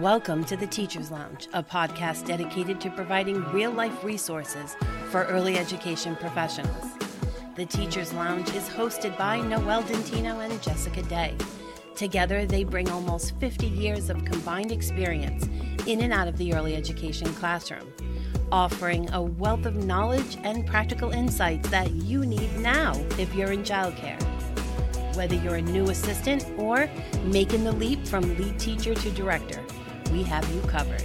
Welcome to the Teacher's Lounge, a podcast dedicated to providing real life resources for early education professionals. The Teacher's Lounge is hosted by Noelle Dentino and Jessica Day. Together, they bring almost 50 years of combined experience in and out of the early education classroom, offering a wealth of knowledge and practical insights that you need now if you're in childcare. Whether you're a new assistant or making the leap from lead teacher to director, we have you covered.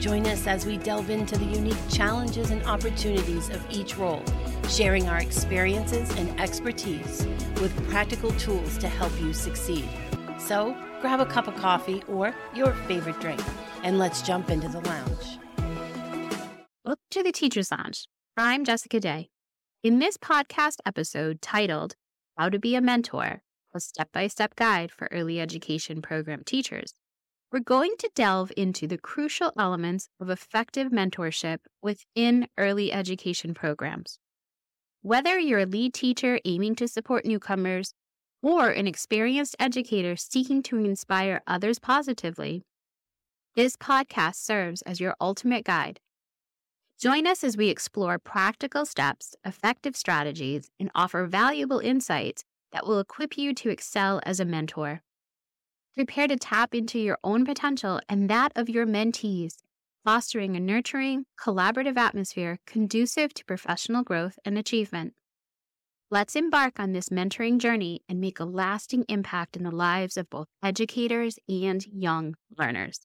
Join us as we delve into the unique challenges and opportunities of each role, sharing our experiences and expertise with practical tools to help you succeed. So, grab a cup of coffee or your favorite drink, and let's jump into the lounge. Welcome to the Teacher's Lounge. I'm Jessica Day. In this podcast episode titled How to Be a Mentor, a step by step guide for early education program teachers, we're going to delve into the crucial elements of effective mentorship within early education programs. Whether you're a lead teacher aiming to support newcomers or an experienced educator seeking to inspire others positively, this podcast serves as your ultimate guide. Join us as we explore practical steps, effective strategies, and offer valuable insights that will equip you to excel as a mentor. Prepare to tap into your own potential and that of your mentees, fostering a nurturing, collaborative atmosphere conducive to professional growth and achievement. Let's embark on this mentoring journey and make a lasting impact in the lives of both educators and young learners.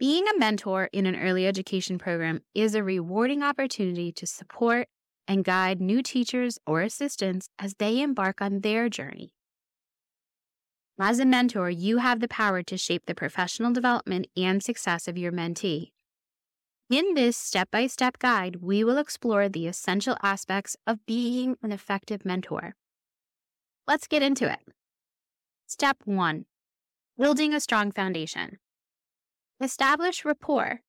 Being a mentor in an early education program is a rewarding opportunity to support and guide new teachers or assistants as they embark on their journey. As a mentor, you have the power to shape the professional development and success of your mentee. In this step by step guide, we will explore the essential aspects of being an effective mentor. Let's get into it. Step one building a strong foundation. Establish rapport.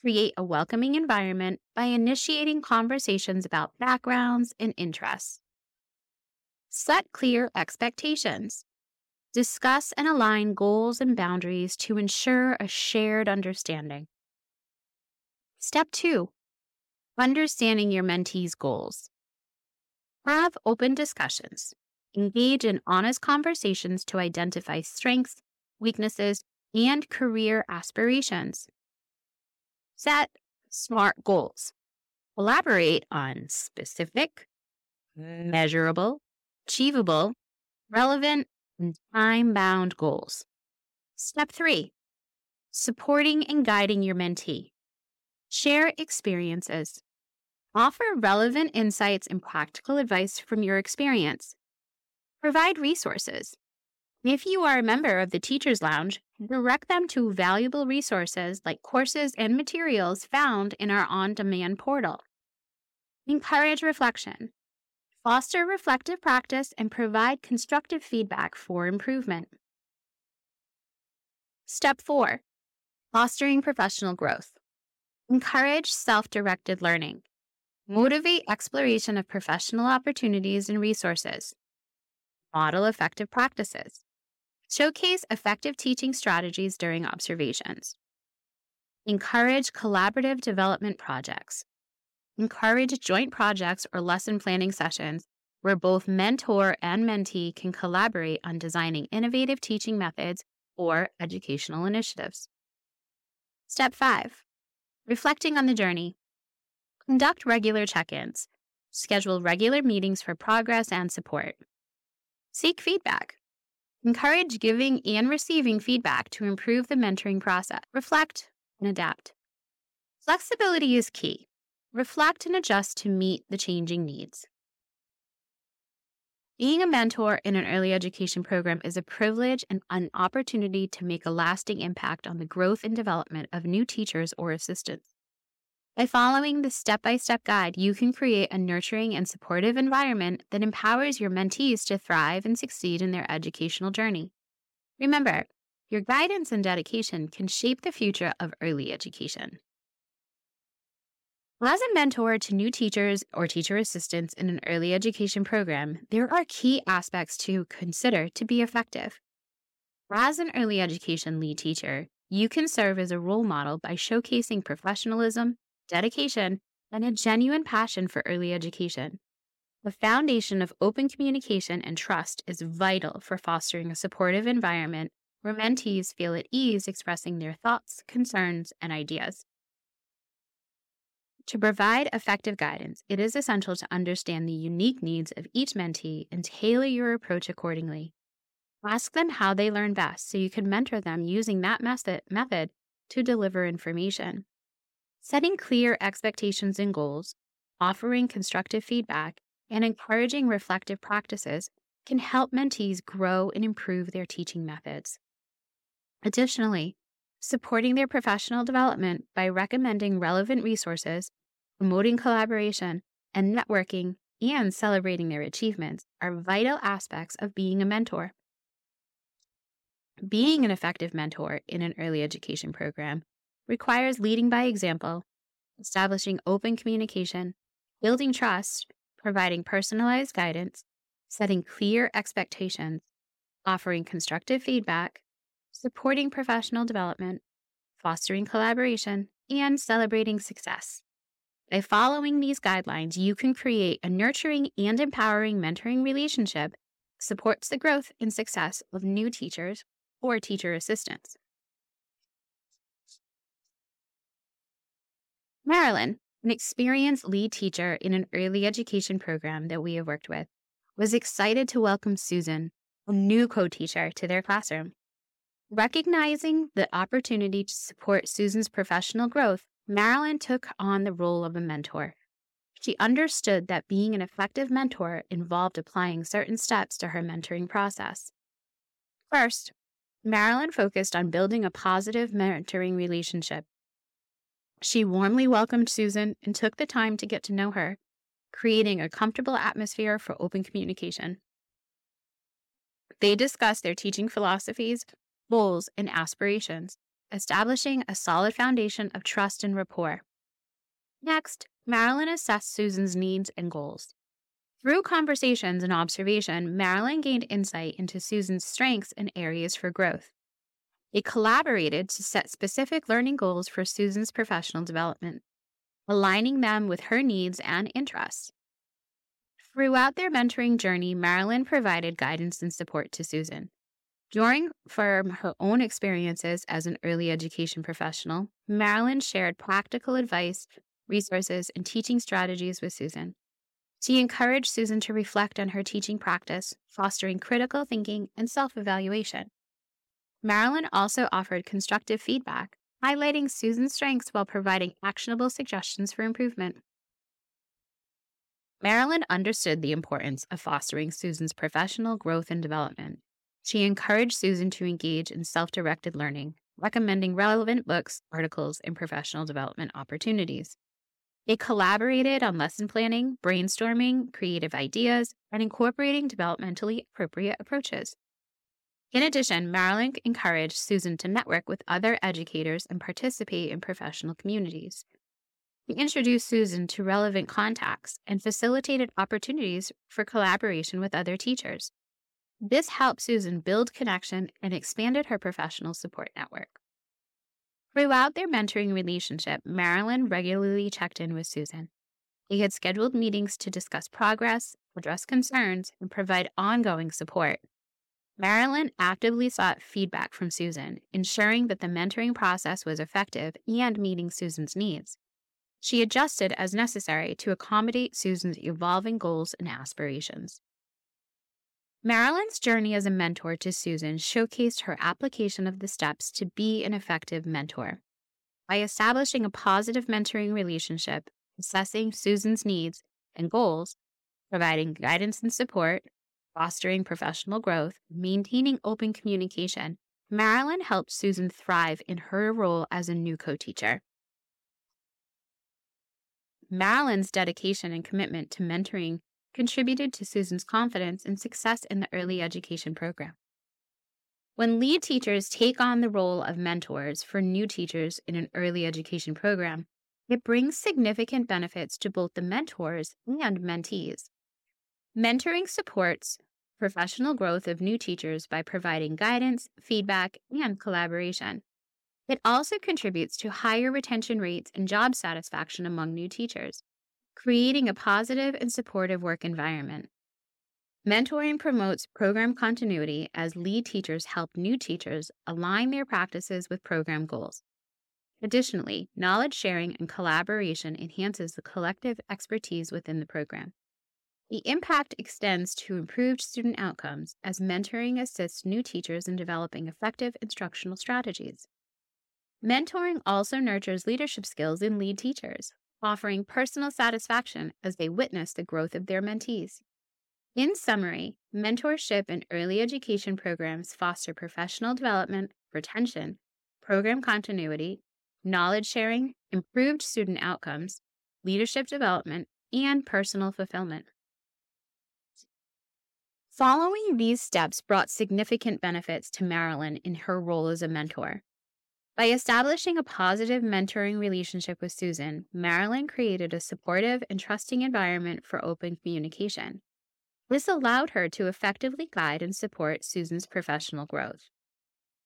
Create a welcoming environment by initiating conversations about backgrounds and interests. Set clear expectations. Discuss and align goals and boundaries to ensure a shared understanding. Step two, understanding your mentee's goals. Have open discussions. Engage in honest conversations to identify strengths, weaknesses, and career aspirations. Set SMART goals. Elaborate on specific, measurable, achievable, relevant, and time bound goals. Step three, supporting and guiding your mentee. Share experiences. Offer relevant insights and practical advice from your experience. Provide resources. If you are a member of the Teacher's Lounge, direct them to valuable resources like courses and materials found in our on demand portal. Encourage reflection. Foster reflective practice and provide constructive feedback for improvement. Step 4 Fostering professional growth. Encourage self directed learning. Motivate exploration of professional opportunities and resources. Model effective practices. Showcase effective teaching strategies during observations. Encourage collaborative development projects encourage joint projects or lesson planning sessions where both mentor and mentee can collaborate on designing innovative teaching methods or educational initiatives. Step 5 Reflecting on the journey. Conduct regular check ins. Schedule regular meetings for progress and support. Seek feedback. Encourage giving and receiving feedback to improve the mentoring process. Reflect and adapt. Flexibility is key reflect and adjust to meet the changing needs. Being a mentor in an early education program is a privilege and an opportunity to make a lasting impact on the growth and development of new teachers or assistants. By following the step by step guide, you can create a nurturing and supportive environment that empowers your mentees to thrive and succeed in their educational journey. Remember, your guidance and dedication can shape the future of early education. As a mentor to new teachers or teacher assistants in an early education program, there are key aspects to consider to be effective. As an early education lead teacher, you can serve as a role model by showcasing professionalism, dedication, and a genuine passion for early education. The foundation of open communication and trust is vital for fostering a supportive environment where mentees feel at ease expressing their thoughts, concerns, and ideas. To provide effective guidance, it is essential to understand the unique needs of each mentee and tailor your approach accordingly. Ask them how they learn best so you can mentor them using that method, to deliver information. Setting clear expectations and goals, offering constructive feedback, and encouraging reflective practices can help mentees grow and improve their teaching methods. Additionally, supporting their professional development by recommending relevant resources, promoting collaboration, and networking and celebrating their achievements are vital aspects of being a mentor. Being an effective mentor in an early education program requires leading by example, establishing open communication, building trust, providing personalized guidance, setting clear expectations, offering constructive feedback, supporting professional development, fostering collaboration, and celebrating success. By following these guidelines, you can create a nurturing and empowering mentoring relationship supports the growth and success of new teachers or teacher assistants. Marilyn, an experienced lead teacher in an early education program that we have worked with, was excited to welcome Susan, a new co teacher, to their classroom. Recognizing the opportunity to support Susan's professional growth, Marilyn took on the role of a mentor. She understood that being an effective mentor involved applying certain steps to her mentoring process. First, Marilyn focused on building a positive mentoring relationship. She warmly welcomed Susan and took the time to get to know her, creating a comfortable atmosphere for open communication. They discussed their teaching philosophies, goals, and aspirations, establishing a solid foundation of trust and rapport. Next, Marilyn assessed Susan's needs and goals. Through conversations and observation, Marilyn gained insight into Susan's strengths and areas for growth. They collaborated to set specific learning goals for Susan's professional development, aligning them with her needs and interests. Throughout their mentoring journey, Marilyn provided guidance and support to Susan. Drawing from her own experiences as an early education professional, Marilyn shared practical advice, resources, and teaching strategies with Susan. She encouraged Susan to reflect on her teaching practice, fostering critical thinking and self evaluation. Marilyn also offered constructive feedback, highlighting Susan's strengths while providing actionable suggestions for improvement. Marilyn understood the importance of fostering Susan's professional growth and development. She encouraged Susan to engage in self directed learning, recommending relevant books, articles, and professional development opportunities. They collaborated on lesson planning, brainstorming, creative ideas, and incorporating developmentally appropriate approaches. In addition, Marilyn encouraged Susan to network with other educators and participate in professional communities. He introduced Susan to relevant contacts and facilitated opportunities for collaboration with other teachers. This helped Susan build connection and expanded her professional support network. Throughout their mentoring relationship, Marilyn regularly checked in with Susan. They had scheduled meetings to discuss progress, address concerns, and provide ongoing support. Marilyn actively sought feedback from Susan, ensuring that the mentoring process was effective and meeting Susan's needs. She adjusted as necessary to accommodate Susan's evolving goals and aspirations. Marilyn's journey as a mentor to Susan showcased her application of the steps to be an effective mentor. By establishing a positive mentoring relationship, assessing Susan's needs and goals, providing guidance and support, fostering professional growth, maintaining open communication, Marilyn helped Susan thrive in her role as a new co teacher. Marilyn's dedication and commitment to mentoring contributed to Susan's confidence and success in the early education program. When lead teachers take on the role of mentors for new teachers in an early education program, it brings significant benefits to both the mentors and mentees. Mentoring supports professional growth of new teachers by providing guidance, feedback, and collaboration. It also contributes to higher retention rates and job satisfaction among new teachers, creating a positive and supportive work environment. Mentoring promotes program continuity as lead teachers help new teachers align their practices with program goals. Additionally, knowledge sharing and collaboration enhances the collective expertise within the program. The impact extends to improved student outcomes as mentoring assists new teachers in developing effective instructional strategies. Mentoring also nurtures leadership skills in lead teachers, offering personal satisfaction as they witness the growth of their mentees. In summary, mentorship and early education programs foster professional development, retention, program continuity, knowledge sharing, improved student outcomes, leadership development, and personal fulfillment. Following these steps brought significant benefits to Marilyn in her role as a mentor. By establishing a positive mentoring relationship with Susan, Marilyn created a supportive and trusting environment for open communication. This allowed her to effectively guide and support Susan's professional growth.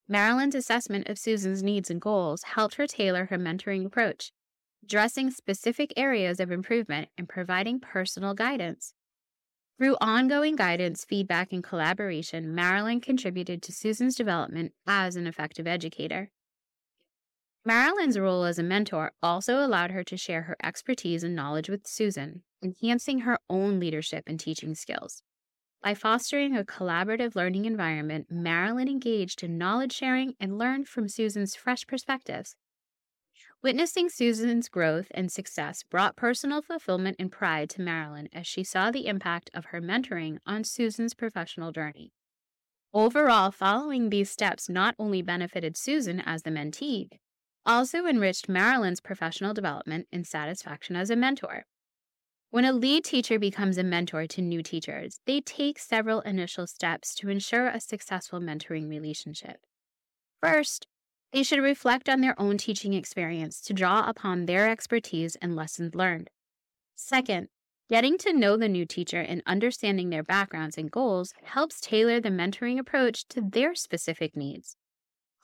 Marilyn's assessment of Susan's needs and goals helped her tailor her mentoring approach, addressing specific areas of improvement and providing personal guidance. Through ongoing guidance, feedback, and collaboration, Marilyn contributed to Susan's development as an effective educator. Marilyn's role as a mentor also allowed her to share her expertise and knowledge with Susan, enhancing her own leadership and teaching skills. By fostering a collaborative learning environment, Marilyn engaged in knowledge sharing and learned from Susan's fresh perspectives. Witnessing Susan's growth and success brought personal fulfillment and pride to Marilyn as she saw the impact of her mentoring on Susan's professional journey. Overall, following these steps not only benefited Susan as the mentee, also enriched Marilyn's professional development and satisfaction as a mentor. When a lead teacher becomes a mentor to new teachers, they take several initial steps to ensure a successful mentoring relationship. First, they should reflect on their own teaching experience to draw upon their expertise and lessons learned. Second, getting to know the new teacher and understanding their backgrounds and goals helps tailor the mentoring approach to their specific needs.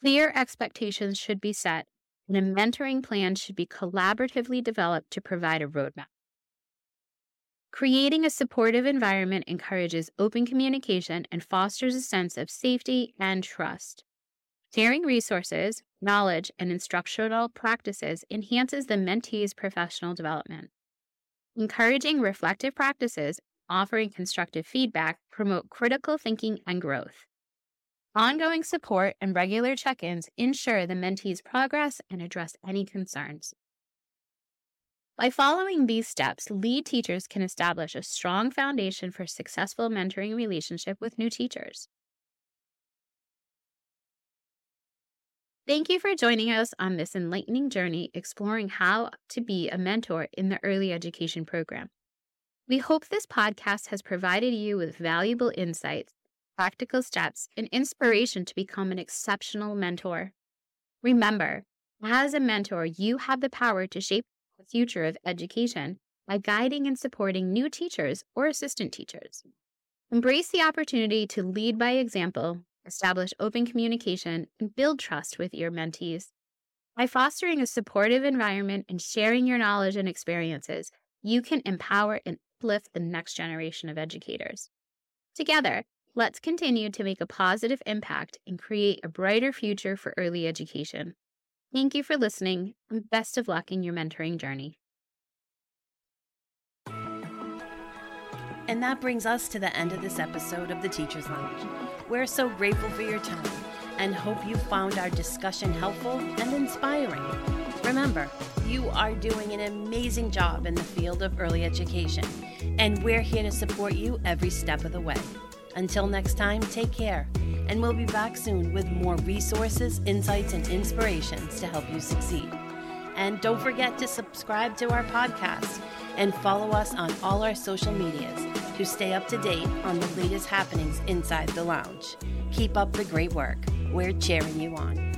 Clear expectations should be set and a mentoring plan should be collaboratively developed to provide a roadmap. Creating a supportive environment encourages open communication and fosters a sense of safety and trust. Sharing resources, knowledge, and instructional practices enhances the mentee's professional development. Encouraging reflective practices, offering constructive feedback, promote critical thinking and growth. Ongoing support and regular check ins ensure the mentee's progress and address any concerns. By following these steps, lead teachers can establish a strong foundation for successful mentoring relationship with new teachers. Thank you for joining us on this enlightening journey exploring how to be a mentor in the early education program. We hope this podcast has provided you with valuable insights practical steps, and inspiration to become an exceptional mentor. Remember, as a mentor, you have the power to shape the future of education by guiding and supporting new teachers or assistant teachers. Embrace the opportunity to lead by example, establish open communication, and build trust with your mentees. By fostering a supportive environment and sharing your knowledge and experiences, you can empower and uplift the next generation of educators. Together, Let's continue to make a positive impact and create a brighter future for early education. Thank you for listening and best of luck in your mentoring journey. And that brings us to the end of this episode of the Teacher's Lounge. We're so grateful for your time and hope you found our discussion helpful and inspiring. Remember, you are doing an amazing job in the field of early education, and we're here to support you every step of the way. Until next time, take care, and we'll be back soon with more resources, insights, and inspirations to help you succeed. And don't forget to subscribe to our podcast and follow us on all our social medias to stay up to date on the latest happenings inside the lounge. Keep up the great work. We're cheering you on.